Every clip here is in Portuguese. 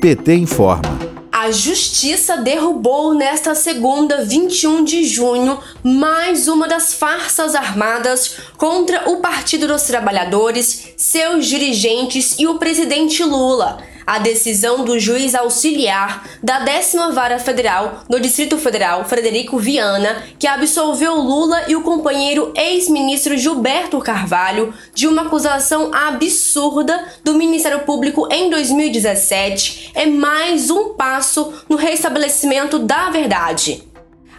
PT informa. A Justiça derrubou nesta segunda, 21 de junho, mais uma das farsas armadas contra o Partido dos Trabalhadores, seus dirigentes e o presidente Lula a decisão do juiz auxiliar da décima vara federal do Distrito Federal, Frederico Viana, que absolveu Lula e o companheiro ex-ministro Gilberto Carvalho de uma acusação absurda do Ministério Público em 2017, é mais um passo no restabelecimento da verdade.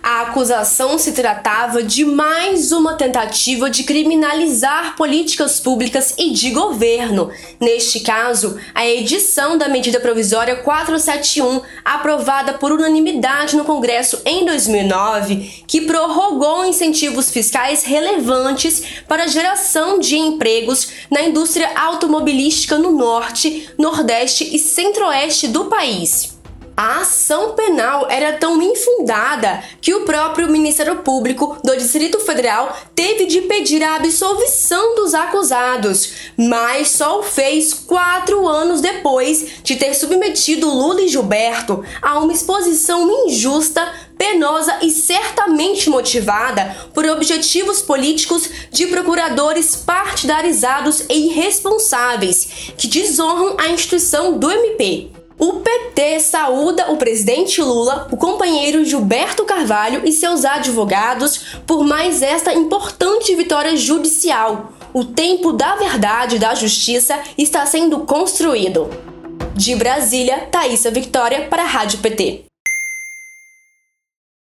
A acusação se tratava de mais uma tentativa de criminalizar políticas públicas e de governo. Neste caso, a edição da medida provisória 471, aprovada por unanimidade no Congresso em 2009, que prorrogou incentivos fiscais relevantes para a geração de empregos na indústria automobilística no norte, nordeste e centro-oeste do país. A ação penal era tão infundada que o próprio Ministério Público do Distrito Federal teve de pedir a absolvição dos acusados, mas só o fez quatro anos depois de ter submetido Lula e Gilberto a uma exposição injusta penosa e certamente motivada por objetivos políticos de procuradores partidarizados e irresponsáveis que desonram a instituição do MP. O PT saúda o presidente Lula, o companheiro Gilberto Carvalho e seus advogados por mais esta importante vitória judicial. O tempo da verdade e da justiça está sendo construído. De Brasília, Thaisa Victória para a Rádio PT.